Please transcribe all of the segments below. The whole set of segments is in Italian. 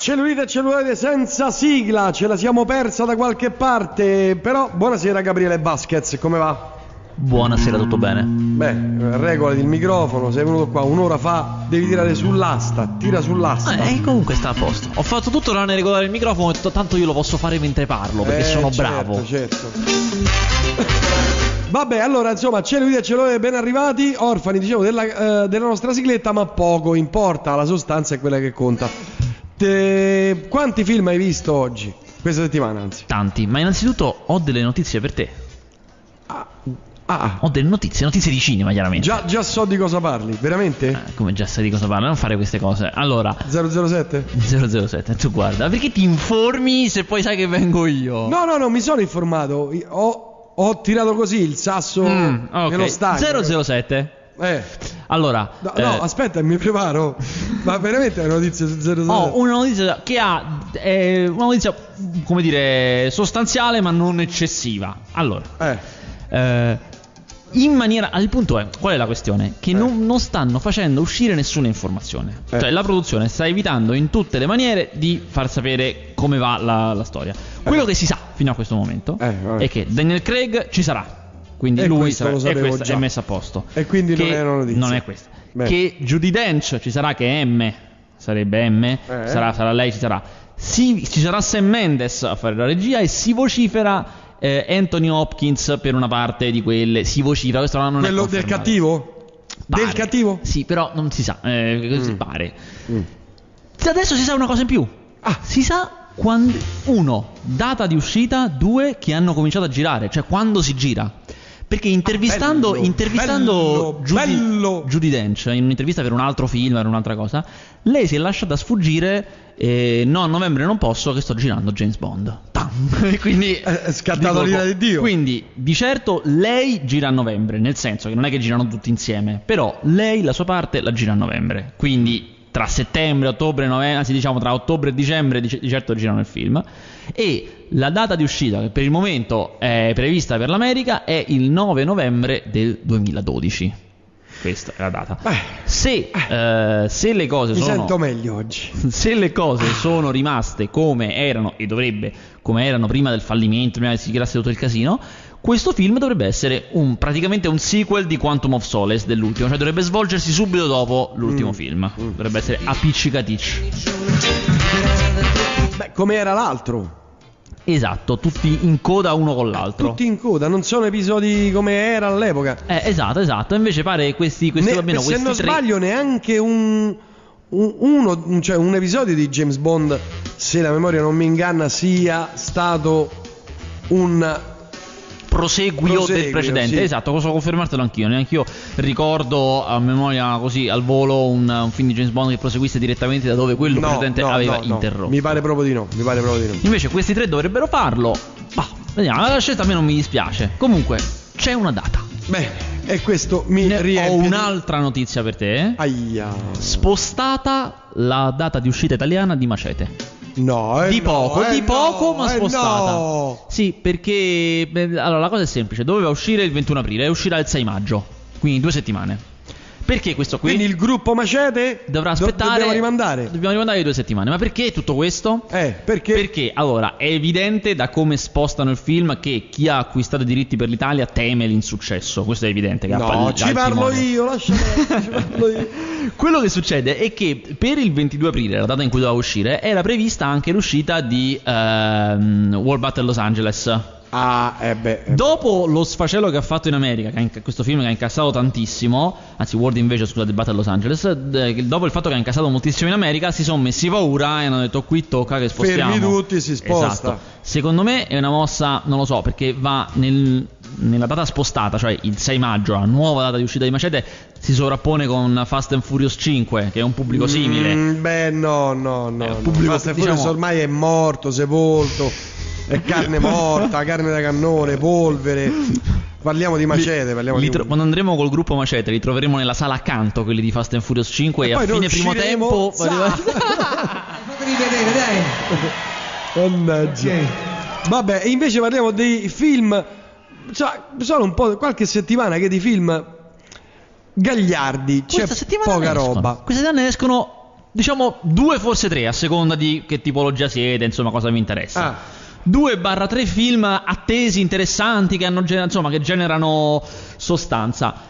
Cellulite e cellulite senza sigla, ce la siamo persa da qualche parte. Però, buonasera Gabriele Vasquez, come va? Buonasera, tutto bene? Beh, regolati il microfono, sei venuto qua un'ora fa, devi tirare sull'asta, tira sull'asta. Ah, e comunque sta a posto. Ho fatto tutto tranne regolare il microfono, tanto io lo posso fare mentre parlo, perché Eh, sono certo, bravo. Certo. Vabbè, allora insomma, cellulite e cellulite ben arrivati, orfani diciamo della, eh, della nostra sigletta, ma poco importa, la sostanza è quella che conta. Te- Quanti film hai visto oggi? Questa settimana, anzi. Tanti, ma innanzitutto ho delle notizie per te. Ah, Ho delle notizie, notizie di cinema, chiaramente. già, già so di cosa parli, veramente? Eh, come già sai di cosa parla, non fare queste cose. Allora, 007? 007, tu guarda, perché ti informi se poi sai che vengo io? No, no, no, mi sono informato. Ho, ho tirato così il sasso Mm, ok. nello stadio. 007. Eh. Allora, No, eh, no, aspetta, mi preparo. Ma veramente è una notizia su 007? ho una notizia che ha eh, una notizia come dire sostanziale ma non eccessiva. Allora, Eh. eh, in maniera. Il punto è: qual è la questione? Che Eh. non, non stanno facendo uscire nessuna informazione. Cioè, la produzione sta evitando in tutte le maniere di far sapere come va la, la storia. Quello che si sa fino a questo momento è che Daniel Craig ci sarà. Quindi E lui sarà, lo e questa già. è messa a posto. E quindi non Che è una notizia. Non è questa. Bene. Che Judy Dench ci sarà, che è M. Sarebbe M. Eh. Sarà, sarà lei, ci sarà. Si- ci sarà Sam Mendes a fare la regia e si vocifera eh, Anthony Hopkins per una parte di quelle. Si vocifera, questo non è Quello del confermato. cattivo? Pare. Del cattivo? Sì, però non si sa. Eh, così pare. Mm. Adesso si sa una cosa in più. Ah. Si sa quando. Uno, data di uscita. Due, che hanno cominciato a girare. Cioè, quando si gira. Perché intervistando, Ah, bello, intervistando bello, Judy, bello. Judy Dench in un'intervista per un altro film, per un'altra cosa, lei si è lasciata sfuggire. eh, no, a novembre non posso, che sto girando James Bond. Tam. E quindi È- è scattato l'ira di Dio. Quindi, di certo, lei gira a novembre, nel senso che non è che girano tutti insieme, però lei la sua parte la gira a novembre. Quindi tra settembre, ottobre, novembre, anzi diciamo tra ottobre e dicembre di, di certo girano il film. E la data di uscita, che per il momento è prevista per l'America, è il 9 novembre del 2012. Questa è la data. Beh, Se, eh, se le cose sono se le cose sono rimaste come erano e dovrebbe come erano prima del fallimento, prima che si creasse tutto il casino, questo film dovrebbe essere un, praticamente un sequel di Quantum of Solace dell'ultimo, cioè dovrebbe svolgersi subito dopo l'ultimo Mm. film. Dovrebbe essere appiccicaticcio. Beh, come era l'altro? Esatto, tutti in coda uno con l'altro. Tutti in coda, non sono episodi come era all'epoca. Eh, esatto, esatto. Invece pare questi, questi Ne- almeno se non tre sbaglio, neanche un, un- uno, cioè un episodio di James Bond, se la memoria non mi inganna, sia stato un. Proseguio, Proseguio, del precedente. sì. Esatto, posso confermartelo anch'io. Neanche io ricordo a memoria così al volo un, un film di James Bond che proseguisse direttamente da dove quello no, precedente no, aveva no, interrotto. Mi pare proprio di no. Mi pare proprio di no. Invece questi tre dovrebbero farlo. Bah, vediamo, la scelta a me non mi dispiace. Comunque, c'è una data. Beh, e questo mi Ne- riempie. ho di- un'altra notizia per te. Aia. Spostata la data di uscita italiana di Macete. No, eh Di no, poco, eh di poco, no, ma eh spostata. no. Sì, perché beh, allora la cosa è semplice, doveva uscire il 21 aprile e uscirà il 6 maggio, quindi due settimane. Perché questo qui Quindi il gruppo Macete dovrà do- aspettare dobbiamo rimandare. Dobbiamo rimandare di due settimane. Ma perché tutto questo? Eh, perché? Perché allora è evidente da come spostano il film che chi ha acquistato i diritti per l'Italia teme l'insuccesso. Questo è evidente. Che No, ci parlo timone. io, lascia ci parlo io. Quello che succede è che per il 22 aprile, la data in cui doveva uscire, era prevista anche l'uscita di ehm, World Battle Los Angeles. Ah, eh beh. eh, Dopo lo sfacelo che ha fatto in America, che ha inc- questo film che ha incassato tantissimo, anzi World Invasion, scusate, Battle Los Angeles, che dopo il fatto che ha incassato moltissimo in America, si sono messi paura e hanno detto qui tocca che spostiamo. Fermi tutti, si sposta. Esatto. Secondo me è una mossa, non lo so, perché va nel- nella data spostata, cioè il 6 maggio, la nuova data di uscita di Macete, si sovrappone con Fast and Furious 5, che è un pubblico simile. Mm, beh, no, no, no. No. pubblico, Fast and diciamo- Furious ormai è morto, sepolto. È carne morta, carne da cannone, polvere. Parliamo di macete, parliamo Li di tro- quando andremo col gruppo Macete li troveremo nella sala accanto, quelli di Fast and Furious 5 e, E a fine primo tempo Sa- Fatemi vedere, dai. Mannaggia. Ok. Vabbè, e invece parliamo dei film. Cioè, sono un po' qualche settimana che di film gagliardi c'è Questa settimana poca roba. Questa settimana ne escono diciamo due, forse tre, a seconda di che tipologia siete, insomma, cosa vi interessa. Ah. 2-3 film attesi, interessanti, che, hanno, insomma, che generano sostanza.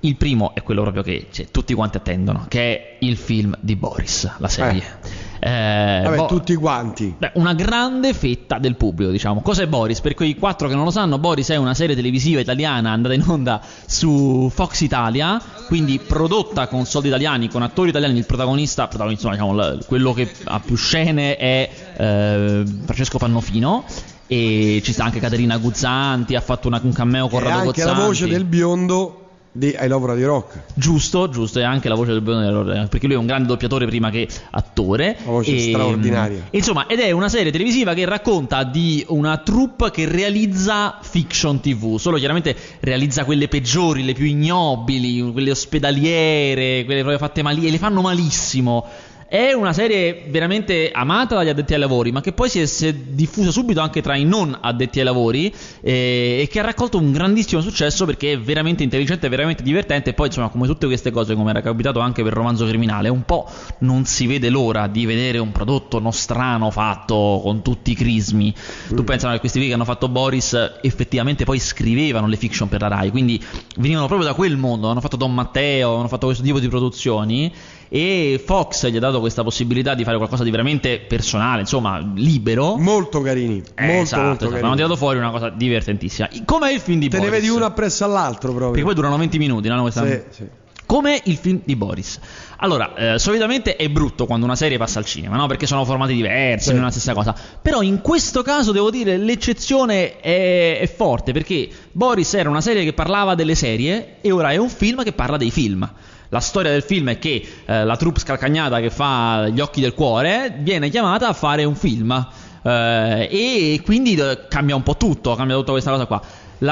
Il primo è quello proprio che cioè, tutti quanti attendono, che è il film di Boris, la serie. Eh, Vabbè, Bo- tutti quanti. Beh, una grande fetta del pubblico, diciamo. Cos'è Boris? Per quei quattro che non lo sanno, Boris è una serie televisiva italiana andata in onda su Fox Italia, quindi prodotta con soldi italiani, con attori italiani. Il protagonista, protagonista diciamo, quello che ha più scene è eh, Francesco Pannofino. E ci sta anche Caterina Guzzanti, ha fatto una- un cameo con E Rado anche la Guzzanti. voce del biondo di I Love Radio Rock. Giusto, giusto, e anche la voce del Bionero, perché lui è un grande doppiatore prima che attore. Una voce E, straordinaria. e Insomma, ed è una serie televisiva che racconta di una troupe che realizza fiction TV, solo chiaramente realizza quelle peggiori, le più ignobili, quelle ospedaliere, quelle proprio fatte mali e le fanno malissimo. È una serie veramente amata dagli addetti ai lavori, ma che poi si è, si è diffusa subito anche tra i non addetti ai lavori eh, e che ha raccolto un grandissimo successo perché è veramente intelligente, veramente divertente. E poi, insomma, come tutte queste cose, come era capitato anche per il romanzo criminale, un po' non si vede l'ora di vedere un prodotto nostrano fatto con tutti i crismi. Tu pensa che questi qui che hanno fatto Boris effettivamente poi scrivevano le fiction per la Rai, quindi venivano proprio da quel mondo. Hanno fatto Don Matteo, hanno fatto questo tipo di produzioni e Fox gli ha dato questa possibilità di fare qualcosa di veramente personale, insomma, libero. Molto carini. Eh, molto, esatto, molto esatto. Hanno carini. tirato fuori una cosa divertentissima. Com'è il film di Te Boris? ne vedi uno appresso all'altro Perché proprio. poi durano 20 minuti, no? Questa- Sì, sì. come il film di Boris. Allora, eh, solitamente è brutto quando una serie passa al cinema, no? Perché sono formati diversi, Sì. non è la stessa cosa. Però in questo caso devo dire l'eccezione è, è forte, perché Boris era una serie che parlava delle serie e ora è un film che parla dei film. La storia del film è che eh, la troupe scalcagnata che fa Gli occhi del cuore viene chiamata a fare un film. Eh, e quindi eh, cambia un po' tutto, cambia tutta questa cosa qua.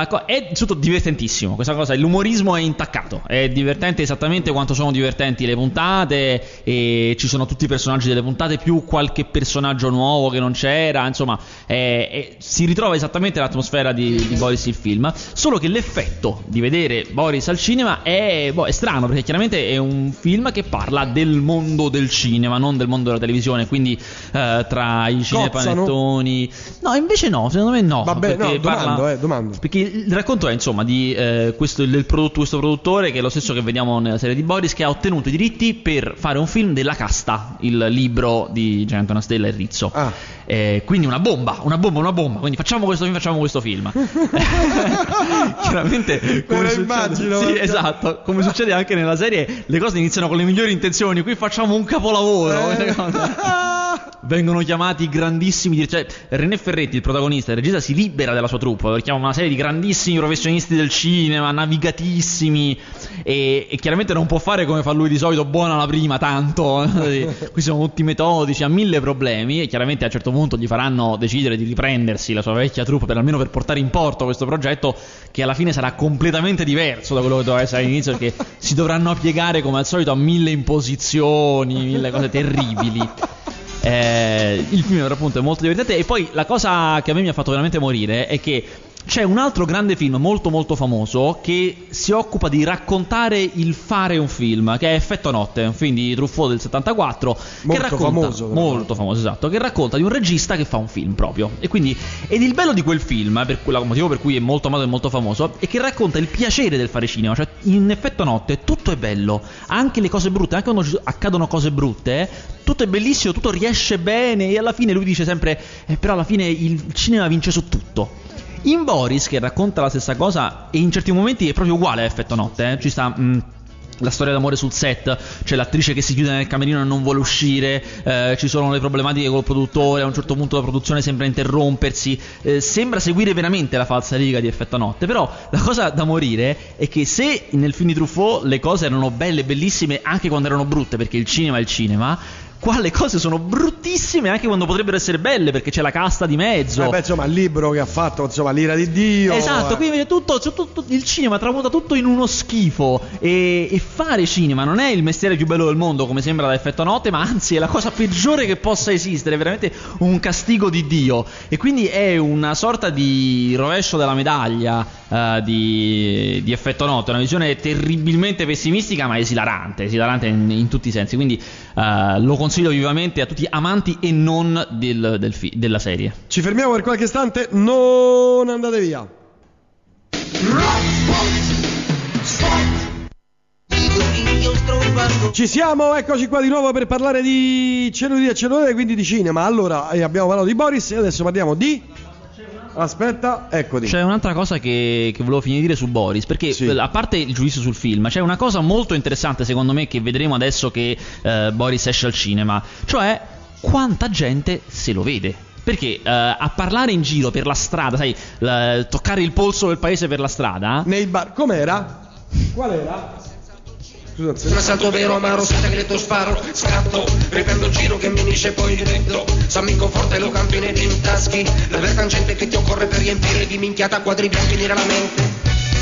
Co- è tutto divertentissimo, questa cosa, l'umorismo è intaccato, è divertente esattamente quanto sono divertenti le puntate e ci sono tutti i personaggi delle puntate più qualche personaggio nuovo che non c'era, insomma, è- è- si ritrova esattamente l'atmosfera di, di Boris il film, solo che l'effetto di vedere Boris al cinema è, boh, è strano perché chiaramente è un film che parla del mondo del cinema, non del mondo della televisione, quindi eh, tra i cinepanettoni... No, invece no, secondo me no. Vabbè, no, domando, parla- eh, domando. perché il racconto è insomma di eh, questo, del prodotto, questo produttore che è lo stesso che vediamo nella serie di Boris che ha ottenuto i diritti per fare un film della casta, il libro di Gianni Stella e Rizzo. Ah. Eh, quindi una bomba, una bomba, una bomba. Quindi facciamo questo film, facciamo questo film. Chiaramente, come succede, immagino, sì, esatto. Come succede anche nella serie, le cose iniziano con le migliori intenzioni. Qui facciamo un capolavoro. Eh. Vengono chiamati grandissimi cioè René Ferretti, il protagonista, il regista, si libera della sua troupe perché chiama una serie di grandissimi professionisti del cinema, navigatissimi e, e chiaramente non può fare come fa lui di solito, buona la prima, tanto. Qui sono tutti metodici, ha mille problemi e chiaramente a un certo punto gli faranno decidere di riprendersi la sua vecchia troupe per almeno per portare in porto questo progetto che alla fine sarà completamente diverso da quello che doveva essere all'inizio perché si dovranno piegare come al solito a mille imposizioni, mille cose terribili. Eh, il film appunto è molto divertente e poi la cosa che a me mi ha fatto veramente morire è che c'è un altro grande film molto molto famoso che si occupa di raccontare il fare un film, che è Effetto Notte, un film di Truffaut del 74 che Molto racconta famoso, molto famoso, esatto, che racconta di un regista che fa un film proprio. E quindi ed il bello di quel film, per il motivo per cui è molto amato e molto famoso, è che racconta il piacere del fare cinema, cioè in Effetto Notte tutto è bello, anche le cose brutte, anche quando accadono cose brutte, tutto è bellissimo, tutto riesce bene e alla fine lui dice sempre "Eh, però alla fine il cinema vince su tutto". In Boris, che racconta la stessa cosa, e in certi momenti è proprio uguale a Effetto Notte, eh, ci sta. mh, la storia d'amore sul set, c'è l'attrice che si chiude nel camerino e non vuole uscire, eh, ci sono le problematiche col produttore, a un certo punto la produzione sembra interrompersi, eh, sembra seguire veramente la falsa riga di Effetto Notte, però la cosa da morire è che se nel film di Truffaut le cose erano belle, bellissime anche quando erano brutte, perché il cinema è il cinema, qua le cose sono bruttissime anche quando potrebbero essere belle perché c'è la casta di mezzo. Eh beh, insomma, il libro che ha fatto, insomma, l'ira di Dio. Esatto, eh. qui invece tutto, tutto- il cinema tramuta tutto in uno schifo e, e fare cinema non è il mestiere più bello del mondo come sembra da effetto notte, ma anzi è la cosa peggiore che possa esistere, è veramente un castigo di Dio e quindi è una sorta di rovescio della medaglia eh, di, di effetto notte, una visione terribilmente pessimistica ma esilarante, esilarante in, in tutti i sensi, quindi eh, lo consiglio vivamente a tutti amanti e non del- del fi- della serie. Ci fermiamo per qualche istante, non andate via. Ci siamo, eccoci qua di nuovo per parlare di cellulite e cellulite, quindi di cinema. Allora, eh, abbiamo parlato di Boris e adesso parliamo di... Aspetta, eccoti. C'è un'altra cosa che, che volevo finire di dire su Boris, perché Sì. eh, a parte il giudizio sul film, c'è una cosa molto interessante secondo me che vedremo adesso che eh, Boris esce al cinema, cioè quanta gente se lo vede. Perché eh, a parlare in giro per la strada, sai, la- toccare il polso del paese per la strada, Nei bar... Com'era? Qual era? Scusate. Un assalto vero, amaro, senza grido sparo, scatto, riprendo il giro che mi unisce poi diretto, s'amico forte lo campi nei taschi, la vera tangente che ti occorre per riempire di minchiata quadri bianchi nera la mente,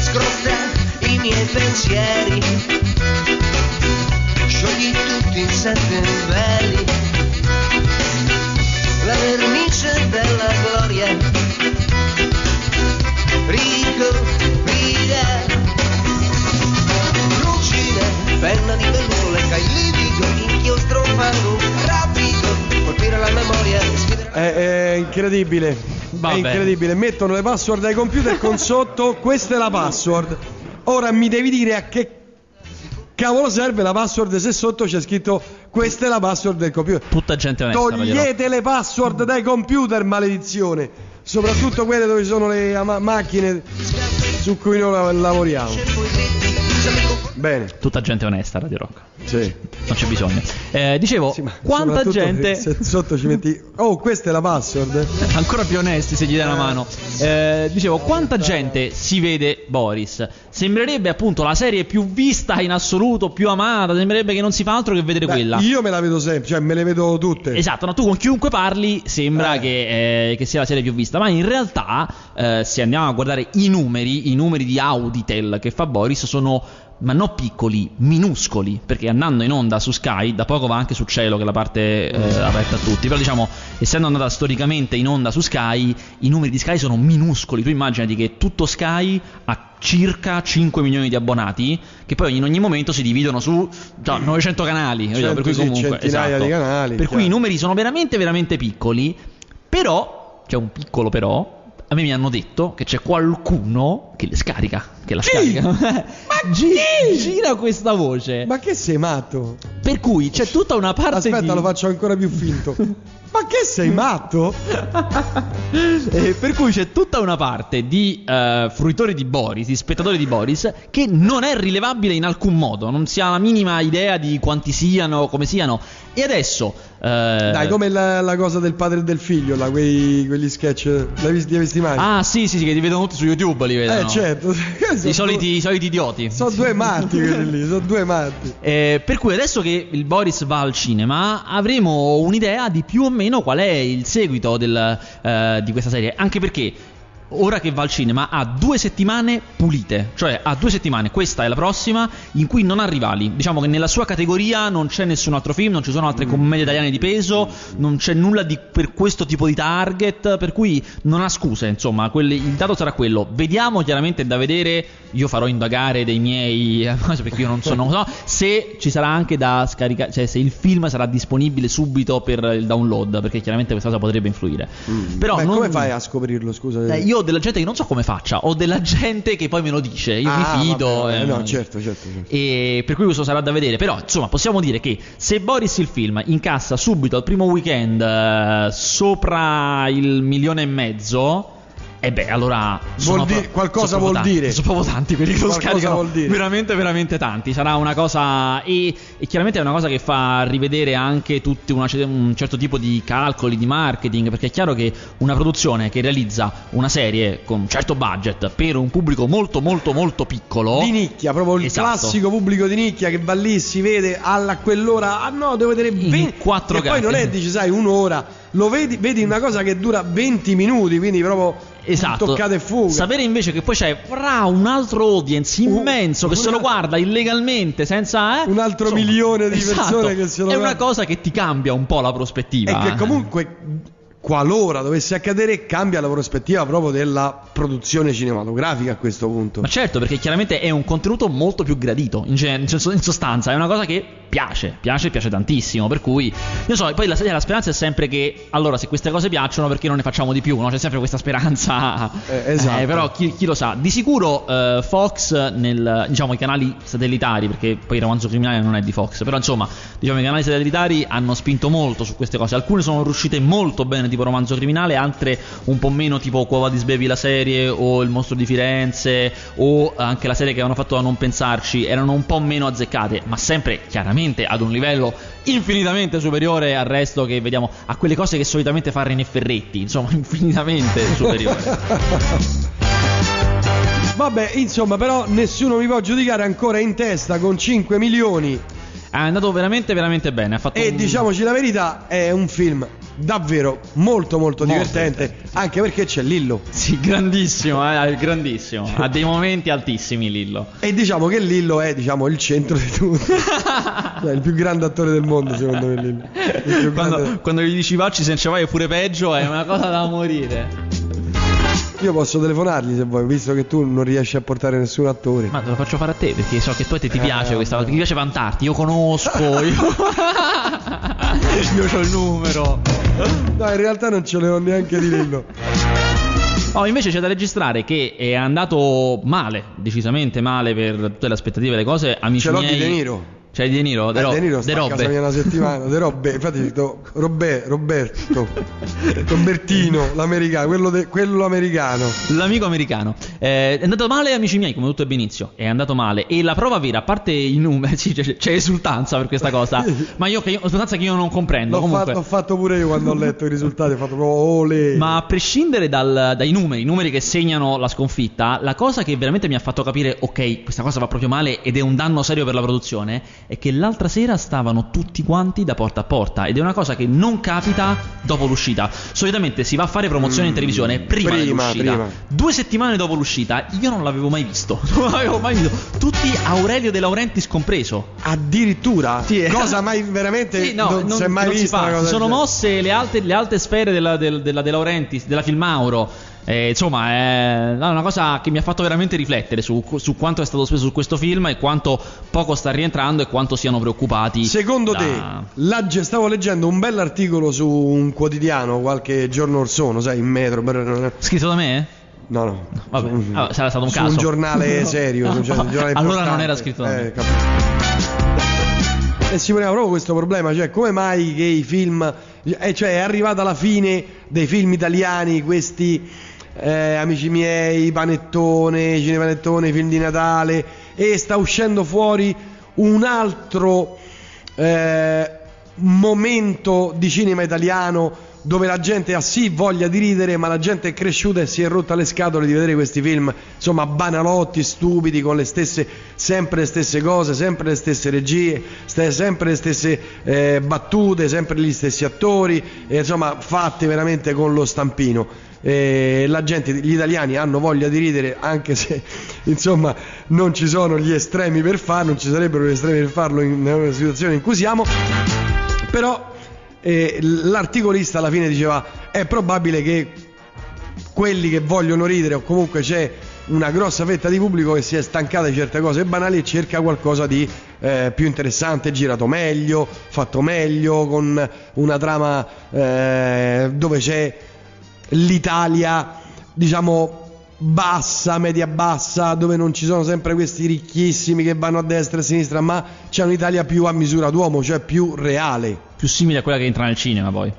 scrotta i miei pensieri, sciogli tutti in sette livelli, la vernice della gloria, ricoprire penna di velluto, lecca il livido, inchiostro fango, rapido, colpire la memoria, scrivere la... È, è incredibile. Vabbè. È incredibile. Mettono le password ai computer con sotto questa è la password. Ora mi devi dire a che cavolo serve la password se sotto c'è scritto questa è la password del computer. tutta gente onesta. Togliete le password dai computer, maledizione. Soprattutto quelle dove sono le ama- macchine su cui noi la- lavoriamo. Bene, Tutta gente onesta, Radio Rock. sì. Non c'è bisogno. Eh, dicevo, Sì, quanta gente... Se sotto ci metti. Oh, questa è la password. Ancora più onesti se gli dai una mano. Eh, dicevo, quanta gente si vede Boris? Sembrerebbe appunto la serie più vista in assoluto, più amata. Sembrerebbe che non si fa altro che vedere Beh, quella. io me la vedo sempre, cioè me le vedo tutte. Esatto, no, tu con chiunque parli sembra Eh. che, eh, che sia la serie più vista, ma in realtà eh, se andiamo a guardare i numeri, i numeri di Auditel che fa Boris sono ma non piccoli, minuscoli, perché andando in onda su Sky, da poco va anche su Cielo che è la parte eh, aperta a tutti, però diciamo, essendo andata storicamente in onda su Sky, i numeri di Sky sono minuscoli, tu immaginati che tutto Sky ha circa 5 milioni di abbonati, che poi in ogni momento si dividono su già, 900 canali, capito? per cui comunque... esatto. canali, Per cui chiaro. i numeri sono veramente, veramente piccoli. Però, c'è un piccolo però. A me mi hanno detto che c'è qualcuno che le scarica. Che la scarica. Ma Gi- Gira questa voce. Ma che sei matto? Per cui c'è tutta una parte Aspetta, di. lo faccio ancora più finto. Ma che sei matto? Eh, per cui c'è tutta una parte di eh, fruitori di Boris, di spettatori di Boris, che non è rilevabile in alcun modo. Non si ha la minima idea di quanti siano, come siano. E adesso. Eh, Dai, come la, la cosa del padre e del figlio, là, quei, quegli sketch. Visti, li hai visti mai? Ah, sì, sì, sì, che li vedono tutti su YouTube, li vedono. eh, certo. I soliti, i soliti idioti. Sono due matti quelli lì, sono due matti. Eh, per cui adesso che il Boris va al cinema avremo un'idea di più o meno qual è il seguito del, eh, di questa serie. Anche perché ora che va al cinema ha due settimane pulite, cioè ha due settimane, questa è la prossima, in cui non ha rivali. Diciamo che nella sua categoria non c'è nessun altro film, non ci sono altre commedie italiane di peso, non c'è nulla di, per questo tipo di target, per cui non ha scuse, insomma, quelli- il dato sarà quello. Vediamo chiaramente da vedere, io farò indagare dei miei, perché io non so, non so, se ci sarà anche da scaricare, cioè se il film sarà disponibile subito per il download, perché chiaramente questa cosa potrebbe influire. Però Beh, non- come fai a scoprirlo, scusa? eh, io della gente che non so come faccia, ho della gente che poi me lo dice, io Ah, mi fido. vabbè, eh, no, certo, certo, certo. E per cui questo sarà da vedere. Però, insomma, possiamo dire che se Boris il film incassa subito al primo weekend eh, sopra il milione e mezzo. E beh, allora Vuol pro- qualcosa vuol tanti, dire. Sono proprio tanti quelli che lo scaricano. vuol dire. Veramente, veramente tanti. Sarà una cosa. E, e chiaramente è una cosa che fa rivedere anche tutti una- un certo tipo di calcoli di marketing. Perché è chiaro che una produzione che realizza una serie con un certo budget per un pubblico molto, molto, molto piccolo. Di nicchia, proprio il Esatto. classico pubblico di nicchia che va lì, si vede alla quell'ora. Ah no, devo vedere In 20 4K. E poi non è, dici, sai, un'ora. Lo vedi, vedi una cosa che dura 20 minuti, quindi proprio Esatto. toccata e fuga. Sapere invece che poi c'è fra un altro audience immenso che se lo una- guarda illegalmente senza eh, Un altro milione di persone che se lo È una cosa che ti cambia un po' la prospettiva. E che eh. comunque, qualora dovesse accadere, cambia la prospettiva proprio della produzione cinematografica a questo punto. Ma certo, perché chiaramente è un contenuto molto più gradito. In, gen- in sostanza, è una cosa che piace, piace, piace tantissimo. Per cui, non so, poi la, la speranza è sempre che, allora, se queste cose piacciono, perché non ne facciamo di più? No? C'è sempre questa speranza. Eh, esatto. però chi, chi lo sa. Di sicuro eh, Fox, nel, diciamo, i canali satellitari, perché poi il romanzo criminale non è di Fox, però insomma, diciamo, i canali satellitari hanno spinto molto su queste cose. Alcune sono riuscite molto bene, tipo romanzo criminale, altre un po' meno, tipo Cuova di Sbevi la serie, o Il mostro di Firenze, o anche la serie che avevano fatto a non pensarci, erano un po' meno azzeccate, ma sempre chiaramente ad un livello infinitamente superiore al resto che vediamo, a quelle cose che solitamente fa René Ferretti, insomma, infinitamente superiore. Vabbè, insomma, però nessuno mi può giudicare ancora in testa con 5 milioni. È andato veramente, veramente bene. Ha fatto E un- diciamoci la verità, è un film davvero molto molto, Molto divertente, anche perché c'è Lillo. Sì, grandissimo, eh, grandissimo. Ha dei momenti altissimi, Lillo. E diciamo che Lillo è diciamo il centro di tutto. Cioè, il più grande attore del mondo, secondo me Lillo. Quando, grande- quando gli dici vacci se ce vai è pure peggio, è una cosa da morire. Io posso telefonargli se vuoi, visto che tu non riesci a portare nessun attore. Ma te lo faccio fare a te perché so che poi te ti Eh, piace questa cosa. Ti piace vantarti. Io conosco. Io, io ho il numero. No, in realtà non ce l'ho neanche di Lillo. Oh, invece c'è da registrare che è andato male, decisamente male per tutte le aspettative e le cose. Amici Ce l'ho miei, di De Niro. Di De Niro, De, Eh, Ro- De Niro De sta a casa mia una settimana, De Robbe, infatti dico Robbe, Roberto, Robertino, l'americano, quello, de- quello americano. L'amico americano. Eh, è andato male, amici miei, come ho detto all'inizio. È andato male. E la prova vera, a parte i numeri, sì, c'è, c'è esultanza per questa cosa. ma io, che io, esultanza che io non comprendo. L'ho, comunque. fatto, l'ho fatto pure io quando ho letto i risultati, ho fatto proprio ole. Ma a prescindere dal- dai numeri, i numeri che segnano la sconfitta, la cosa che veramente mi ha fatto capire, ok, questa cosa va proprio male ed è un danno serio per la produzione, è che l'altra sera stavano tutti quanti da porta a porta ed è una cosa che non capita dopo l'uscita. Solitamente si va a fare promozione in televisione prima, Mm, prima, dell'uscita. prima. Due settimane dopo l'uscita, io non l'avevo mai visto. Non l'avevo mai visto. Tutti Aurelio De Laurentiis compreso. Addirittura? Sì. Cosa mai veramente Sì, no, non, si è mai non vista fa. Si del sono mosse le alte, le alte sfere della, del- della De Laurentiis, della Filmauro. Eh, insomma, è no, una cosa che mi ha fatto veramente riflettere su, su quanto è stato speso su questo film e quanto poco sta rientrando e quanto siano preoccupati. Secondo da- te, la stavo leggendo un bell'articolo su un quotidiano qualche giorno or sono, sai, in metro. Scritto da me? No, no. Vabbè, Su- ah, sarà stato un su caso. un giornale serio. su un giornale Allora non era scritto da me. Eh. E si poneva proprio questo problema, cioè come mai che i film, eh, cioè è arrivata la fine dei film italiani, questi eh, amici miei, panettone, cinepanettone, film di Natale, e sta uscendo fuori un altro eh, momento di cinema italiano dove la gente ha sì voglia di ridere, ma la gente è cresciuta e si è rotta le scatole di vedere questi film, insomma, banalotti, stupidi, con le stesse, sempre le stesse cose, sempre le stesse regie, sempre le stesse eh, battute, sempre gli stessi attori, e, insomma, fatti veramente con lo stampino. E la gente, gli italiani hanno voglia di ridere anche se insomma non ci sono gli estremi per farlo, non ci sarebbero gli estremi per farlo in nella situazione in cui siamo, però eh, l'articolista alla fine diceva è probabile che quelli che vogliono ridere o comunque c'è una grossa fetta di pubblico che si è stancata di certe cose banali e cerca qualcosa di eh, più interessante, girato meglio, fatto meglio, con una trama eh, dove c'è l'Italia, diciamo bassa, media bassa, dove non ci sono sempre questi ricchissimi che vanno a destra e a sinistra, ma c'è un'Italia più a misura d'uomo, cioè più reale. Più simile a quella che entra nel cinema poi.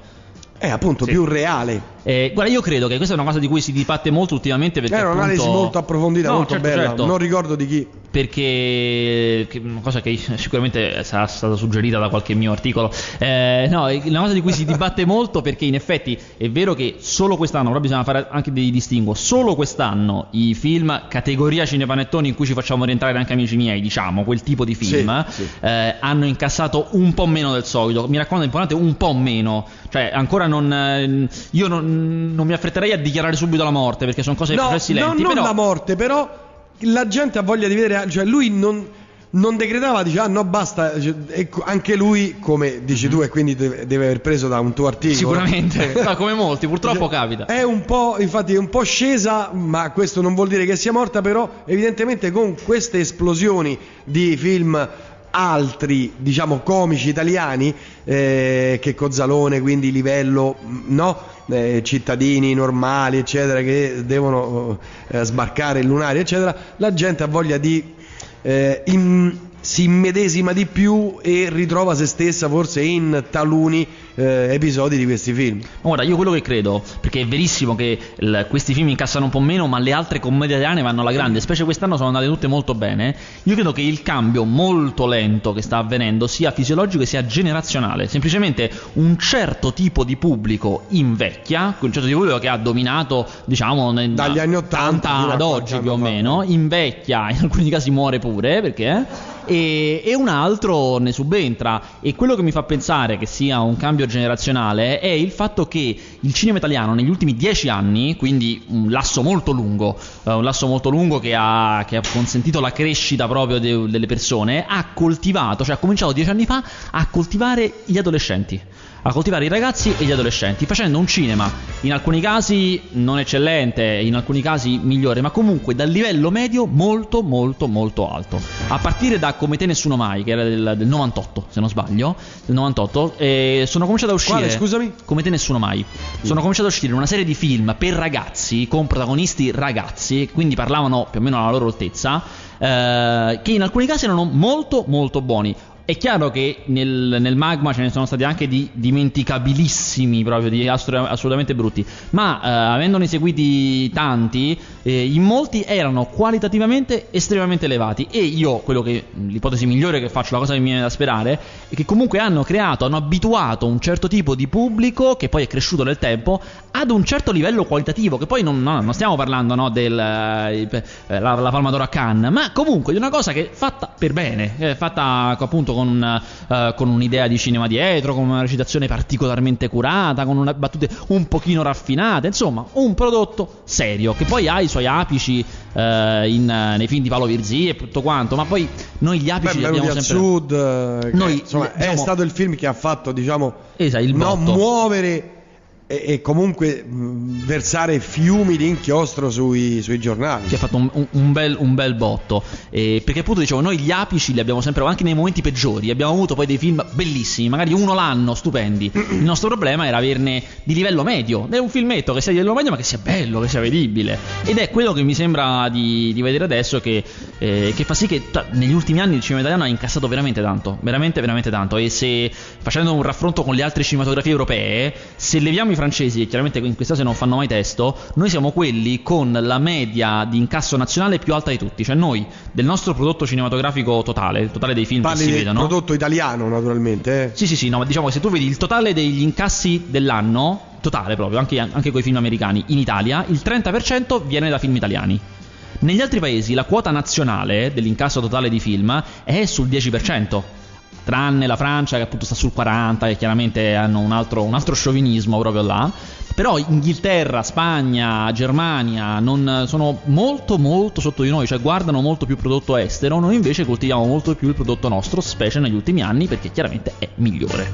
È appunto Sì. più reale. Eh, guarda, io credo che questa è una cosa di cui si dibatte molto ultimamente perché un'analisi appunto- molto approfondita, No, molto certo, bella. certo. Non ricordo di chi. perché una cosa che sicuramente sarà stata suggerita da qualche mio articolo Eh, no, è una cosa di cui si dibatte molto perché in effetti è vero che solo quest'anno però bisogna fare anche dei distinguo solo quest'anno i film categoria cinepanettoni in cui ci facciamo rientrare anche amici miei diciamo quel tipo di film Sì, sì. eh, hanno incassato un po' meno del solito mi raccomando è importante un po' meno cioè ancora non eh, io non, non mi affretterei a dichiarare subito la morte perché sono cose No, no, lenti non però la morte, però la gente ha voglia di vedere, cioè lui non, non decretava, dice ah no basta, cioè, e anche lui come dici tu e quindi deve, deve aver preso da un tuo articolo. sicuramente No, come molti purtroppo capita È un po', infatti è un po' scesa, ma questo non vuol dire che sia morta, però evidentemente con queste esplosioni di film altri, diciamo comici italiani, eh, che Cozzalone, quindi livello, mh, no? Eh, cittadini normali, eccetera, che devono eh, sbarcare il lunario, eccetera, la gente ha voglia di eh, in- si immedesima di più e ritrova se stessa forse in taluni eh, episodi di questi film. Ma guarda, io quello che credo, perché è verissimo che il- questi film incassano un po' meno, ma le altre commedie italiane vanno alla grande, specie quest'anno sono andate tutte molto bene. Io credo che il cambio molto lento che sta avvenendo sia fisiologico e sia generazionale. Semplicemente un certo tipo di pubblico invecchia, un certo tipo di pubblico che ha dominato, diciamo, nel- Dagli anni 80 fino a ad oggi più o meno, invecchia, in alcuni casi muore pure, perché? E, e un altro ne subentra. E quello che mi fa pensare che sia un cambio generazionale è il fatto che il cinema italiano negli ultimi dieci anni, quindi un lasso molto lungo, eh, un lasso molto lungo che ha, che ha consentito la crescita proprio de- delle persone, ha coltivato, cioè ha cominciato dieci anni fa a coltivare gli adolescenti. A coltivare i ragazzi e gli adolescenti, facendo un cinema in alcuni casi non eccellente, in alcuni casi migliore, ma comunque dal livello medio molto molto molto alto. A partire da Come te nessuno mai, che era del, del 98, se non sbaglio, del 98, e sono cominciato a uscire Quale, scusami? come te nessuno mai. Sono cominciato a uscire una serie di film per ragazzi, con protagonisti ragazzi, quindi parlavano più o meno alla loro altezza, eh, che in alcuni casi erano molto molto buoni. È chiaro che nel, nel magma ce ne sono stati anche di dimenticabilissimi, proprio di assolutamente brutti, ma eh, avendone seguiti tanti, eh, in molti erano qualitativamente estremamente elevati. E io, quello che l'ipotesi migliore che faccio, la cosa che mi viene da sperare, è che comunque hanno creato, hanno abituato un certo tipo di pubblico che poi è cresciuto nel tempo ad un certo livello qualitativo. Che poi non, no, non stiamo parlando no, della la, la Palma d'Oro a Cannes, ma comunque di una cosa che è fatta per bene, è fatta appunto con, un, eh, con un'idea di cinema dietro, con una recitazione particolarmente curata, con una battute un pochino raffinate, insomma, un prodotto serio che poi ha i suoi apici eh, in- nei film di Paolo Virzì e tutto quanto, ma poi noi gli apici Beh, li abbiamo sempre Sud, eh, che, Noi, insomma, è diciamo- stato il film che ha fatto, diciamo, Esatto, il no, botto. muovere e, e comunque mh, versare fiumi di inchiostro sui, sui giornali. che ha fatto un, un- bel, un bel botto. Eh, perché appunto dicevo, noi gli apici li abbiamo sempre, anche nei momenti peggiori, abbiamo avuto poi dei film bellissimi, magari uno l'anno, stupendi. Il nostro problema era averne di livello medio. È un filmetto che sia di livello medio, ma che sia bello, che sia vedibile. Ed è quello che mi sembra di, di vedere adesso che, eh, che fa sì che ta- negli ultimi anni il cinema italiano ha incassato veramente tanto, veramente, veramente tanto. E se facendo un raffronto con le altre cinematografie europee, se leviamo i francesi, e chiaramente in questa cose non fanno mai testo, noi siamo quelli con la media di incasso nazionale più alta di tutti. Cioè noi, del nostro prodotto cinematografico totale, il totale dei film Parli che si vedono. prodotto italiano, naturalmente. eh. Sì, sì, sì, no, ma diciamo che se tu vedi il totale degli incassi dell'anno, totale proprio, anche, anche con i film americani, in Italia, il 30% viene da film italiani. Negli altri paesi la quota nazionale dell'incasso totale di film è sul 10%. Tranne la Francia che appunto sta sul 40 e chiaramente hanno un altro, un altro sciovinismo proprio là. Però Inghilterra, Spagna, Germania sono molto molto sotto di noi, cioè guardano molto più prodotto estero, noi invece coltiviamo molto più il prodotto nostro, specie negli ultimi anni perché chiaramente è migliore.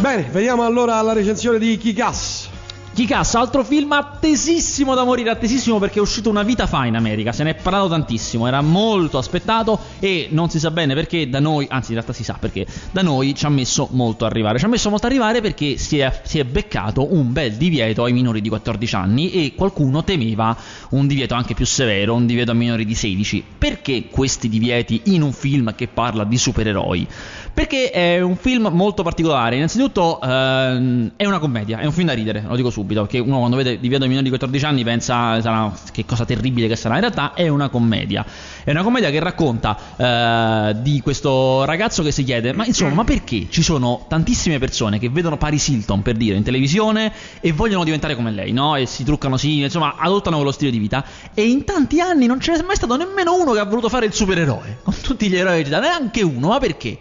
Bene, veniamo allora alla recensione di Kikas. Kikas, altro film attesissimo da morire, attesissimo perché è uscito una vita fa in America, se ne è parlato tantissimo, era molto aspettato e non si sa bene perché da noi, anzi in realtà si sa perché, da noi ci ha messo molto a arrivare, ci ha messo molto a arrivare perché si è, si è beccato un bel divieto ai minori di 14 anni e qualcuno temeva un divieto anche più severo, un divieto ai minori di 16. Perché questi divieti in un film che parla di supereroi? Perché è un film molto particolare. Innanzitutto ehm, è una commedia, è un film da ridere, lo dico subito, perché uno quando vede di vedo i minori di 14 anni pensa sarà, che cosa terribile che sarà. In realtà è una commedia. È una commedia che racconta eh, di questo ragazzo che si chiede, ma insomma, ma perché ci sono tantissime persone che vedono Paris Hilton per dire in televisione e vogliono diventare come lei, no? E si truccano sì, insomma, adottano quello stile di vita. E in tanti anni non ce n'è mai stato nemmeno uno che ha voluto fare il supereroe. Con tutti gli eroi recitati, neanche uno, ma perché?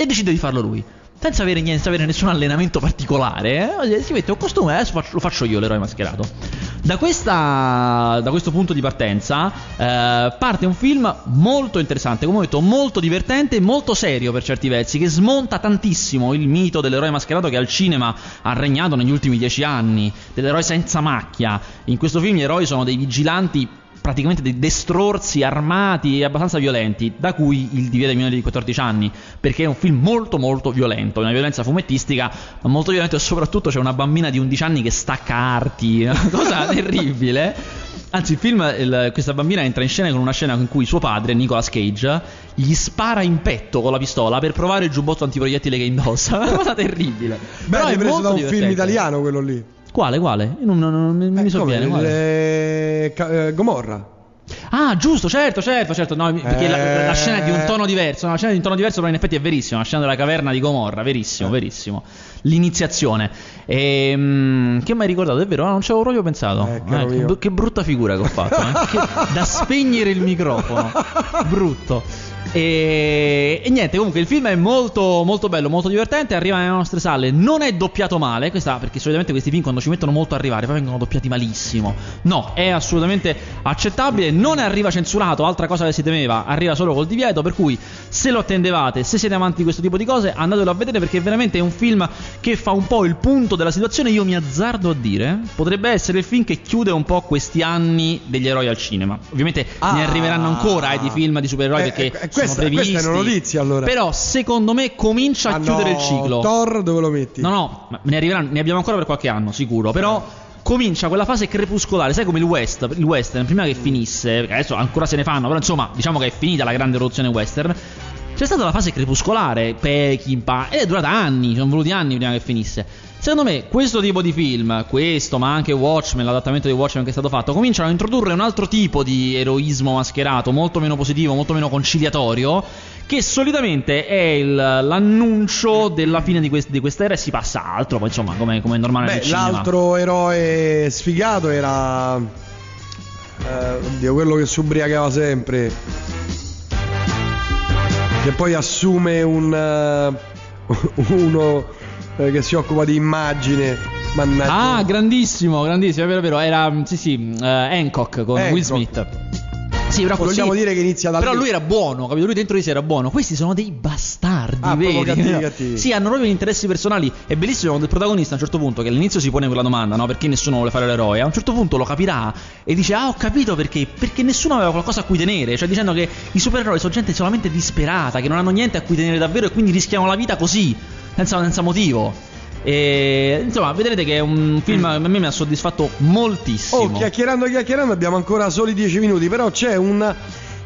E decide di farlo lui. Senza avere, niente, avere nessun allenamento particolare, eh? si mette un costume e adesso faccio, lo faccio io l'eroe mascherato. Da, questa, da questo punto di partenza eh, parte un film molto interessante, come ho detto, molto divertente e molto serio per certi versi, che smonta tantissimo il mito dell'eroe mascherato che al cinema ha regnato negli ultimi dieci anni, dell'eroe senza macchia. In questo film gli eroi sono dei vigilanti praticamente dei destrorsi armati e abbastanza violenti, da cui il divieto ai minori di 14 anni, perché è un film molto molto violento, una violenza fumettistica molto violenta e soprattutto c'è una bambina di 11 anni che stacca arti, una cosa terribile. Anzi, il film, il, questa bambina entra in scena con una scena in cui suo padre, Nicolas Cage, gli spara in petto con la pistola per provare il giubbotto antiproiettile che indossa. Una cosa terribile. Beh, Però è preso da un divertente. film italiano quello lì. Quale, quale? Non, non- non mi- mi Eh, sovviene. come? quale? Eh, eh, Gomorra. Ah, giusto, certo, certo, certo. No, perché Eh. la, la scena è di un tono diverso. no, La scena è di un tono diverso, però in effetti è verissimo. La scena della caverna di Gomorra, Eh. verissimo, verissimo. L'iniziazione. Ehm, che mi hai ricordato? È vero, no, non ci avevo proprio pensato. Eh, che, br- che brutta figura che ho fatto. eh. Che- da spegnere il microfono. Brutto. E, e niente, comunque il film è molto, molto bello, molto divertente. Arriva nelle nostre sale. Non è doppiato male. Questa, perché solitamente questi film quando ci mettono molto a arrivare, poi vengono doppiati malissimo. No, è assolutamente accettabile. Non arriva censurato, altra cosa che si temeva. Arriva solo col divieto. Per cui, se lo attendevate, se siete amanti di questo tipo di cose, andatelo a vedere perché veramente è un film che fa un po' il punto della situazione. Io mi azzardo a dire, potrebbe essere il film che chiude un po' questi anni degli eroi al cinema. Ovviamente ne Ah. arriveranno ancora eh, di film di supereroi Eh, perché eh, sono questa- previsti. questa è una notizia, allora. Però secondo me comincia a Ah, chiudere no, il ciclo. Thor dove lo metti? No, no, ma ne arriveranno, ne abbiamo ancora per qualche anno, sicuro. Però comincia quella fase crepuscolare, sai come il West, il western, prima che finisse, adesso ancora se ne fanno, però insomma, diciamo che è finita la grande evoluzione western. C'è stata la fase crepuscolare, Peckinpah, ed è durata anni, sono voluti anni prima che finisse. Secondo me questo tipo di film, questo ma anche Watchmen, l'adattamento di Watchmen che è stato fatto, cominciano a introdurre un altro tipo di eroismo mascherato, molto meno positivo, molto meno conciliatorio, che solitamente è il- l'annuncio della fine di, quest- di questa era e si passa a altro, poi insomma come, come è normale nel Beh, cinema. l'altro eroe sfigato era. eh, oddio, quello che si ubriacava sempre. Che poi assume un. eh, uno eh, che si occupa di immagine. Mannaggia. Ah, grandissimo, grandissimo, è vero, è vero, era, sì sì, eh, Hancock con Hancock. Will Smith. Sì, però Vogliamo sì, dire che inizia da Però lì. lui era buono, capito? Lui dentro di sé era buono. Questi sono dei bastardi, Ah, veri. cattivi, cattivi. Sì, hanno proprio gli interessi personali. È bellissimo quando il protagonista a un certo punto, che all'inizio si pone quella domanda, no? Perché nessuno vuole fare l'eroe? A un certo punto lo capirà e dice: Ah, ho capito perché. Perché nessuno aveva qualcosa a cui tenere. Cioè, dicendo che i supereroi sono gente solamente disperata, che non hanno niente a cui tenere davvero e quindi rischiano la vita così, senza, senza motivo. E insomma, vedrete che è un film che a me mi ha soddisfatto moltissimo. Oh, chiacchierando, chiacchierando, abbiamo ancora soli 10 minuti, però c'è un.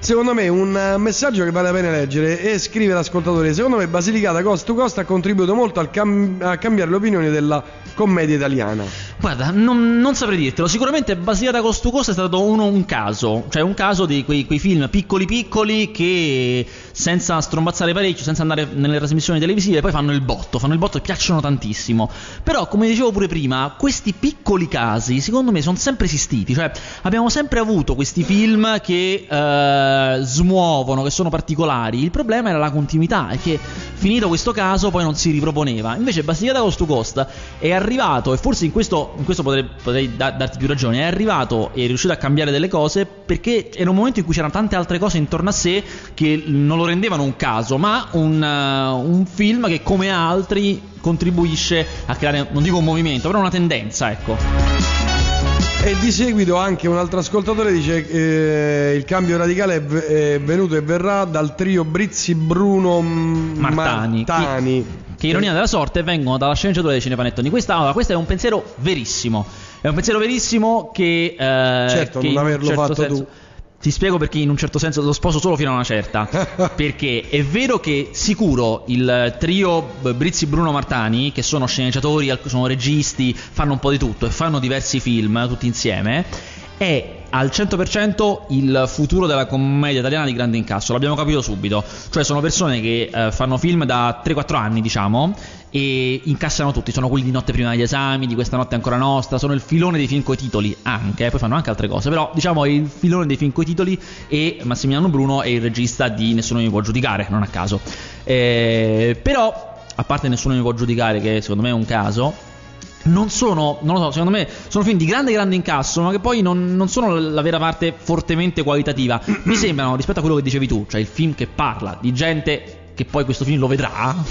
Secondo me un eh, messaggio che vale la pena leggere e scrive l'ascoltatore. Secondo me Basilicata Cost to Cost ha contribuito molto al cam- a cambiare l'opinione della commedia italiana. Guarda, non, non saprei dirtelo. Sicuramente Basilicata Cost to Cost è stato uno, un caso. Cioè, un caso di quei, quei film piccoli piccoli che senza strombazzare parecchio, senza andare nelle trasmissioni televisive, poi fanno il botto. Fanno il botto e piacciono tantissimo. Però, come dicevo pure prima, questi piccoli casi, secondo me, sono sempre esistiti. Cioè, abbiamo sempre avuto questi film che eh, smuovono, che sono particolari. Il problema era la continuità. E che finito questo caso, poi non si riproponeva. Invece, Basilicata Cost to Cost è arrivato, e forse in questo, in questo potrei, potrei da- darti più ragione, è arrivato e è riuscito a cambiare delle cose perché era un momento in cui c'erano tante altre cose intorno a sé che non lo rendevano un caso, ma un, eh, un film che come altri contribuisce a creare, non dico un movimento, però una tendenza, ecco. E di seguito anche un altro ascoltatore dice che il cambio radicale è, v- è venuto e verrà dal trio Brizzi Bruno Martani. Martani. Che ironia della sorte vengono dalla sceneggiatura dei cinepanettoni. Questa, allora, questo è un pensiero verissimo. È un pensiero verissimo che. eh, Certo, che non averlo certo fatto senso- tu. Ti spiego perché in un certo senso lo sposo solo fino a una certa. perché è vero che sicuro il trio Brizzi Bruno Martani, che sono sceneggiatori, sono registi, fanno un po' di tutto e fanno diversi film tutti insieme, è al 100% il futuro della commedia italiana di grande incasso, l'abbiamo capito subito. Cioè sono persone che eh, fanno film da 3-4 anni, diciamo, e incassano tutti, sono quelli di notte prima degli esami, di questa notte ancora nostra, sono il filone dei film coi titoli anche, poi fanno anche altre cose, però diciamo è il filone dei film coi titoli e Massimiliano Bruno è il regista di Nessuno mi può giudicare, non a caso. Eh, però, a parte Nessuno mi può giudicare, che secondo me è un caso, non sono, non lo so, secondo me sono film di grande grande incasso, ma che poi non, non, sono la vera parte fortemente qualitativa. Mi sembrano, rispetto a quello che dicevi tu, cioè il film che parla di gente che poi questo film lo vedrà,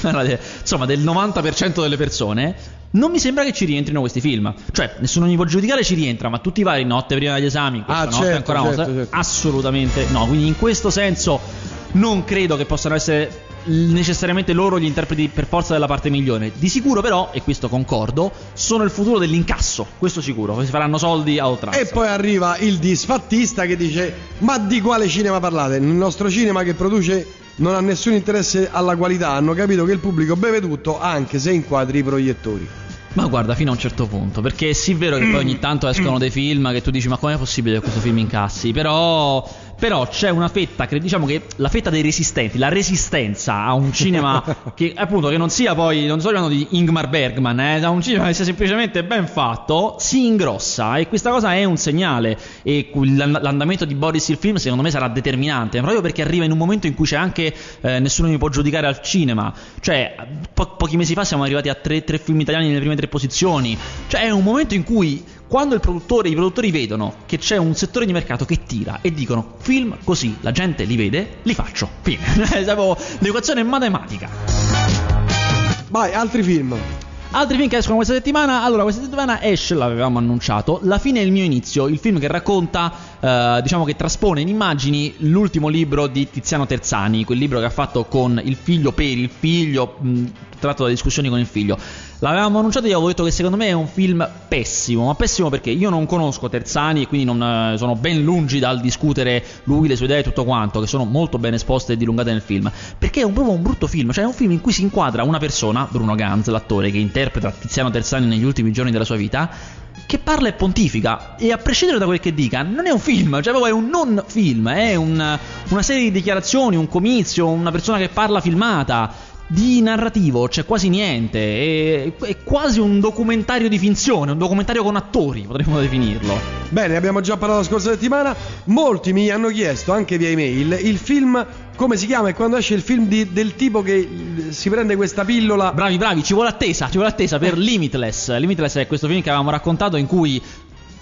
insomma del 90% delle persone, non mi sembra che ci rientrino questi film. Cioè, nessuno mi può giudicare ci rientra, ma tutti i vari notte prima degli esami, questa ah, notte certo, ancora certo, certo. assolutamente no. Quindi in questo senso non credo che possano essere necessariamente loro gli interpreti per forza della parte migliore. Di sicuro però, e questo concordo, sono il futuro dell'incasso, questo sicuro, si faranno soldi a oltranza. E poi arriva il disfattista che dice "Ma di quale cinema parlate? Il nostro cinema che produce non ha nessun interesse alla qualità, hanno capito che il pubblico beve tutto anche se inquadri i proiettori". Ma guarda, fino a un certo punto, perché è sì vero che poi ogni tanto escono dei film che tu dici ma com'è possibile che questo film incassi? Però però c'è una fetta, che diciamo che la fetta dei resistenti, la resistenza a un cinema che appunto che non sia poi, non sto parlando di Ingmar Bergman, eh, a un cinema che sia semplicemente ben fatto, si ingrossa e questa cosa è un segnale. E l'andamento di Boris il film secondo me sarà determinante, proprio perché arriva in un momento in cui c'è anche eh, nessuno mi può giudicare al cinema, cioè po- pochi mesi fa siamo arrivati a tre, tre film italiani nelle prime tre posizioni, cioè è un momento in cui quando i produttori vedono che c'è un settore di mercato che tira e dicono film così la gente li vede, li faccio. Fine. L'equazione matematica. Vai, altri film. Altri film che escono questa settimana. Allora, questa settimana esce, l'avevamo annunciato, La fine è il mio inizio, il film che racconta, eh, diciamo che traspone in immagini l'ultimo libro di Tiziano Terzani, quel libro che ha fatto con il figlio per il figlio, mh, tratto da discussioni con il figlio. L'avevamo annunciato e io avevo detto che secondo me è un film pessimo, ma pessimo perché io non conosco Terzani e quindi non, eh, sono ben lungi dal discutere lui, le sue idee e tutto quanto, che sono molto ben esposte e dilungate nel film, perché è un, proprio un brutto film, cioè è un film in cui si inquadra una persona, Bruno Ganz, l'attore che interpreta Tiziano Terzani negli ultimi giorni della sua vita, che parla e pontifica e a prescindere da quel che dica non è un film, cioè è un non film, è un, una serie di dichiarazioni, un comizio, una persona che parla filmata di narrativo c'è quasi niente, è, è, quasi un documentario di finzione, un documentario con attori, potremmo definirlo. Bene, abbiamo già parlato la scorsa settimana, molti mi hanno chiesto anche via email il film come si chiama e quando esce il film di, del tipo che si prende questa pillola. Bravi, bravi, ci vuole attesa, ci vuole attesa per Limitless. Limitless è questo film che avevamo raccontato in cui,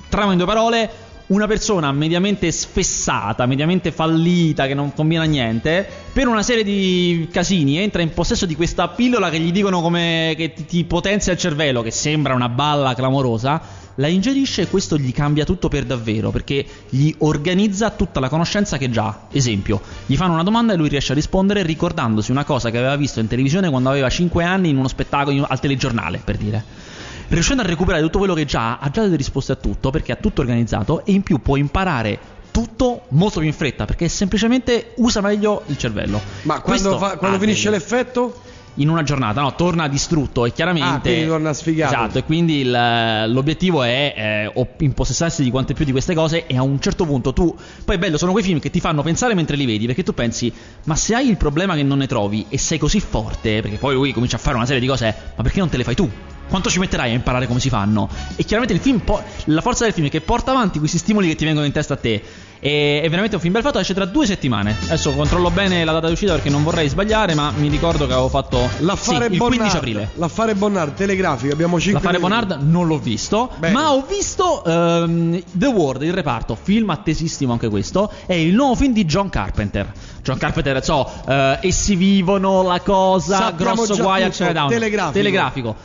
trama in due parole, una persona mediamente sfessata, mediamente fallita, che non combina niente, per una serie di casini entra in possesso di questa pillola che gli dicono come che ti, ti potenzia il cervello, che sembra una balla clamorosa, la ingerisce e questo gli cambia tutto per davvero, perché gli organizza tutta la conoscenza che già. Esempio, gli fanno una domanda e lui riesce a rispondere ricordandosi una cosa che aveva visto in televisione quando aveva 5 anni in uno spettacolo al telegiornale, per dire riuscendo a recuperare tutto quello che già ha, ha già delle risposte a tutto perché ha tutto organizzato e in più può imparare tutto molto più in fretta perché semplicemente usa meglio il cervello. Ma quando, fa, quando finisce delle... l'effetto? in una giornata, no, torna distrutto e chiaramente... Ah, torna sfigato. Esatto, e quindi il, l'obiettivo è eh, impossessarsi di quante più di queste cose e a un certo punto tu... Poi è bello, sono quei film che ti fanno pensare mentre li vedi, perché tu pensi, ma se hai il problema che non ne trovi e sei così forte, perché poi lui comincia a fare una serie di cose, ma perché non te le fai tu? Quanto ci metterai a imparare come si fanno? E chiaramente il film, po- la forza del film è che porta avanti questi stimoli che ti vengono in testa a te. E è veramente un film bel fatto, esce tra due settimane. Adesso controllo bene la data di uscita perché non vorrei sbagliare, ma mi ricordo che avevo fatto l'affare sì, il 15 aprile. L'affare Bonnard, telegrafico, abbiamo 5 L'affare Bonnard non l'ho visto, bene. ma ho visto um, The World, il reparto, film attesissimo anche questo, è il nuovo film di John Carpenter. John Carpenter, so, uh, essi vivono la cosa, Sappiamo grosso guai al Telegrafico. telegrafico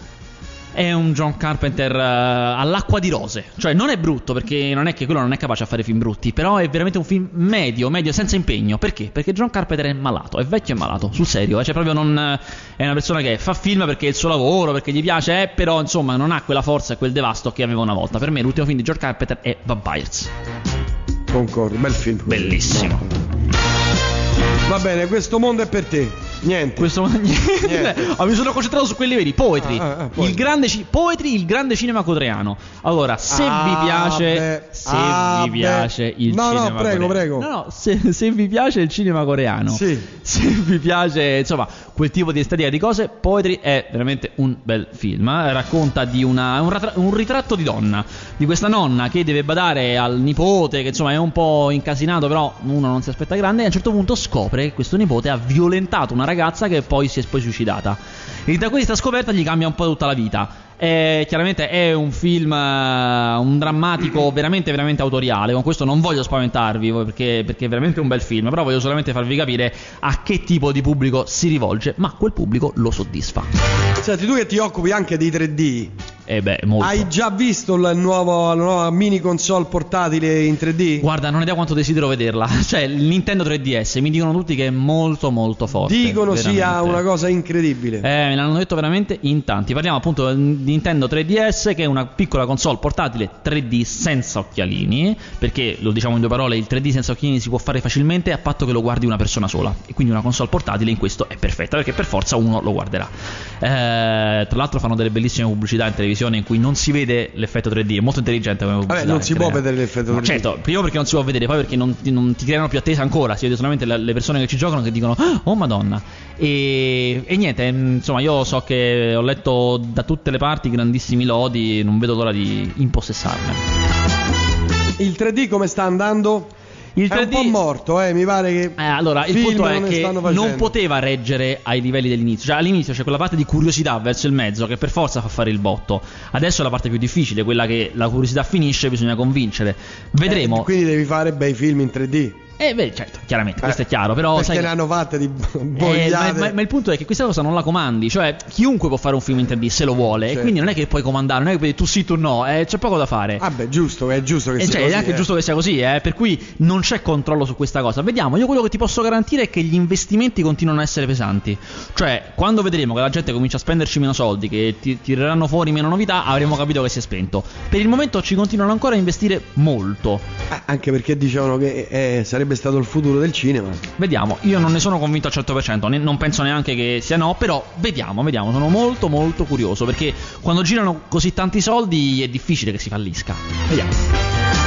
è un John Carpenter uh, all'acqua di rose. Cioè, non è brutto perché non è che quello non è capace a fare film brutti, però è veramente un film medio, medio, senza impegno. Perché? Perché John Carpenter è malato, è vecchio e malato, sul serio. Eh? Cioè, proprio non. È una persona che fa film perché è il suo lavoro, perché gli piace, eh, però insomma non ha quella forza e quel devasto che aveva una volta. Per me l'ultimo film di John Carpenter è Vampires. Concordo, bel film. Bellissimo. Va bene, questo mondo è per te. Niente. Questo niente. Ah, mi sono concentrato su quelli veri. Poetry. Ah, ah, ah, il grande ci- Poetry, il grande cinema coreano. Allora, se vi Ah, piace beh. se Ah, vi beh. piace il No, no, cinema prego, coreano. prego. No, no, se, se vi piace il cinema coreano. Sì. Se vi piace, insomma, quel tipo di estetica di cose, Poetry è veramente un bel film. eh. Racconta di una, un, ratra- un ritratto di donna, di questa nonna che deve badare al nipote, che insomma è un po' incasinato, però uno non si aspetta grande, e a un certo punto scopre che questo nipote ha violentato una ragazza che poi si è poi suicidata. E da questa scoperta gli cambia un po' tutta la vita. Eh, chiaramente è un film, eh, un drammatico veramente, veramente autoriale. Con questo non voglio spaventarvi perché, perché è veramente un bel film. Però voglio solamente farvi capire a che tipo di pubblico si rivolge, ma quel pubblico lo soddisfa. Senti, tu che ti occupi anche di 3D, E beh, hai già visto nuovo, la nuova mini console portatile in 3D? Guarda, non ho idea quanto desidero vederla. Cioè, Nintendo 3DS mi dicono tutti che è molto, molto forte. Dicono sia veramente. una cosa incredibile. Eh, me l'hanno detto veramente in tanti. Parliamo appunto del Nintendo 3DS, che è una piccola console portatile 3D senza occhialini. Perché, lo diciamo in due parole, il 3D senza occhialini si può fare facilmente a patto che lo guardi una persona sola. E quindi una console portatile in questo è perfetta, perché per forza uno lo guarderà. Eh, tra l'altro fanno delle bellissime pubblicità in televisione in cui non si vede l'effetto 3D. È molto intelligente come pubblicità. non si può vedere l'effetto No, 3D. certo, prima perché non si può vedere, poi perché non ti, non ti creano più attesa ancora. Si vede solamente le, le persone che ci giocano che dicono "Ah, Oh madonna. E, e niente, mm, insomma, io so che ho letto da tutte le parti grandissimi lodi. Non vedo l'ora di impossessarne. Il 3D come sta andando? Il È un 3D po' morto, eh, mi pare che Eh, allora, il punto è che non poteva reggere ai livelli dell'inizio. Cioè, all'inizio c'è quella parte di curiosità verso il mezzo che per forza fa fare il botto. Adesso è la parte più difficile, quella che la curiosità finisce, bisogna convincere. Vedremo. Eh, quindi devi fare bei film in 3D. Eh, beh, certo, chiaramente, questo Eh, è chiaro, però perché sai ne hanno fatte di Eh, ma, ma- ma il punto è che questa cosa non la comandi, cioè chiunque può fare un film in 3D se lo vuole, Certo. e quindi non è che puoi comandare, non è che puoi dire tu sì, tu no, eh, c'è poco da fare. Vabbè, giusto, è giusto che E sia cioè, così, è anche eh. giusto che sia così, eh, per cui non c'è controllo su questa cosa. Vediamo, io quello che ti posso garantire è che gli investimenti continuano a essere pesanti. Cioè, quando vedremo che la gente comincia a spenderci meno soldi, che ti- tireranno fuori meno novità, avremo capito che si è spento. Per il momento ci continuano ancora a investire molto. Ah, anche perché dicevano che eh, sarebbe stato il futuro del cinema. Vediamo, io non ne sono convinto al 100%, ne- non penso neanche che sia no, però vediamo, vediamo, sono molto molto curioso perché quando girano così tanti soldi è difficile che si fallisca. Vediamo.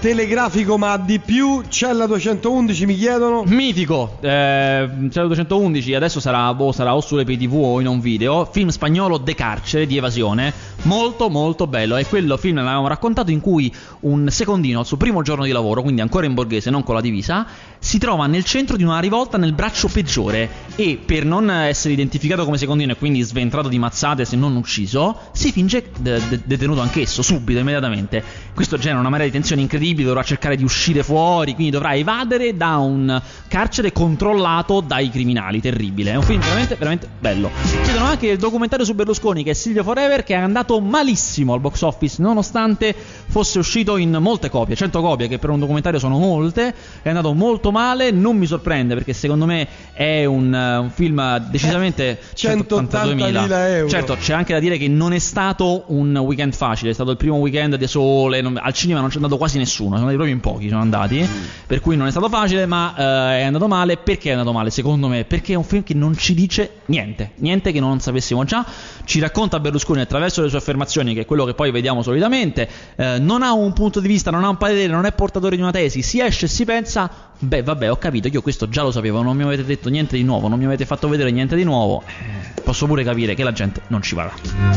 Telegrafico ma di più, Cella 211 mi chiedono. Mitico, eh, 211 adesso sarà, boh, sarà o sulle PTV o in un video, film spagnolo De Carcere di evasione, molto molto bello, è quello film l'avevamo raccontato in cui un secondino al suo primo giorno di lavoro, quindi ancora in borghese, non con la divisa, si trova nel centro di una rivolta nel braccio peggiore e per non essere identificato come secondino e quindi sventrato di mazzate se non ucciso, si finge de- de- detenuto anch'esso, subito, immediatamente. Questo genera una marea di tensione incredibile, dovrà cercare di uscire fuori, quindi dovrà evadere da un carcere controllato dai criminali, terribile. È un film veramente, veramente bello. Chiedono anche il documentario su Berlusconi che è Silvio Forever che è andato malissimo al box office nonostante fosse uscito in molte copie, 100 copie che per un documentario sono molte, è andato molto male, non mi sorprende perché secondo me è un, eh, un film decisamente 180.000 euro. Certo, c'è anche da dire che non è stato un weekend facile, è stato il primo weekend di sole, non- al cinema non c'è andato quasi nessuno, sono andati proprio in pochi, sono andati, per cui non è stato facile, ma eh, è andato male, perché è andato male secondo me? Perché è un film che non ci dice niente, niente che non sapessimo già, ci racconta Berlusconi attraverso le sue affermazioni, che è quello che poi vediamo solitamente, eh, non ha un punto di vista, non ha un parere, non è portatore di una tesi, si esce e si pensa, beh vabbè ho capito, io questo già lo sapevo, non mi avete detto niente di nuovo, non mi avete fatto vedere niente di nuovo, eh, posso pure capire che la gente non ci vada.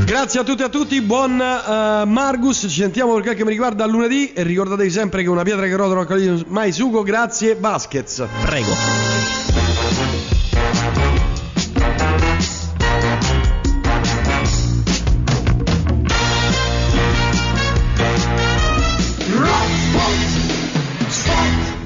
Grazie a tutti e a tutti, buon eh, Margus, ci sentiamo per quel che mi riguarda lunedì e ricordatevi sempre che una pietra che rotola non accoglie mai sugo, grazie Vasquez. Prego.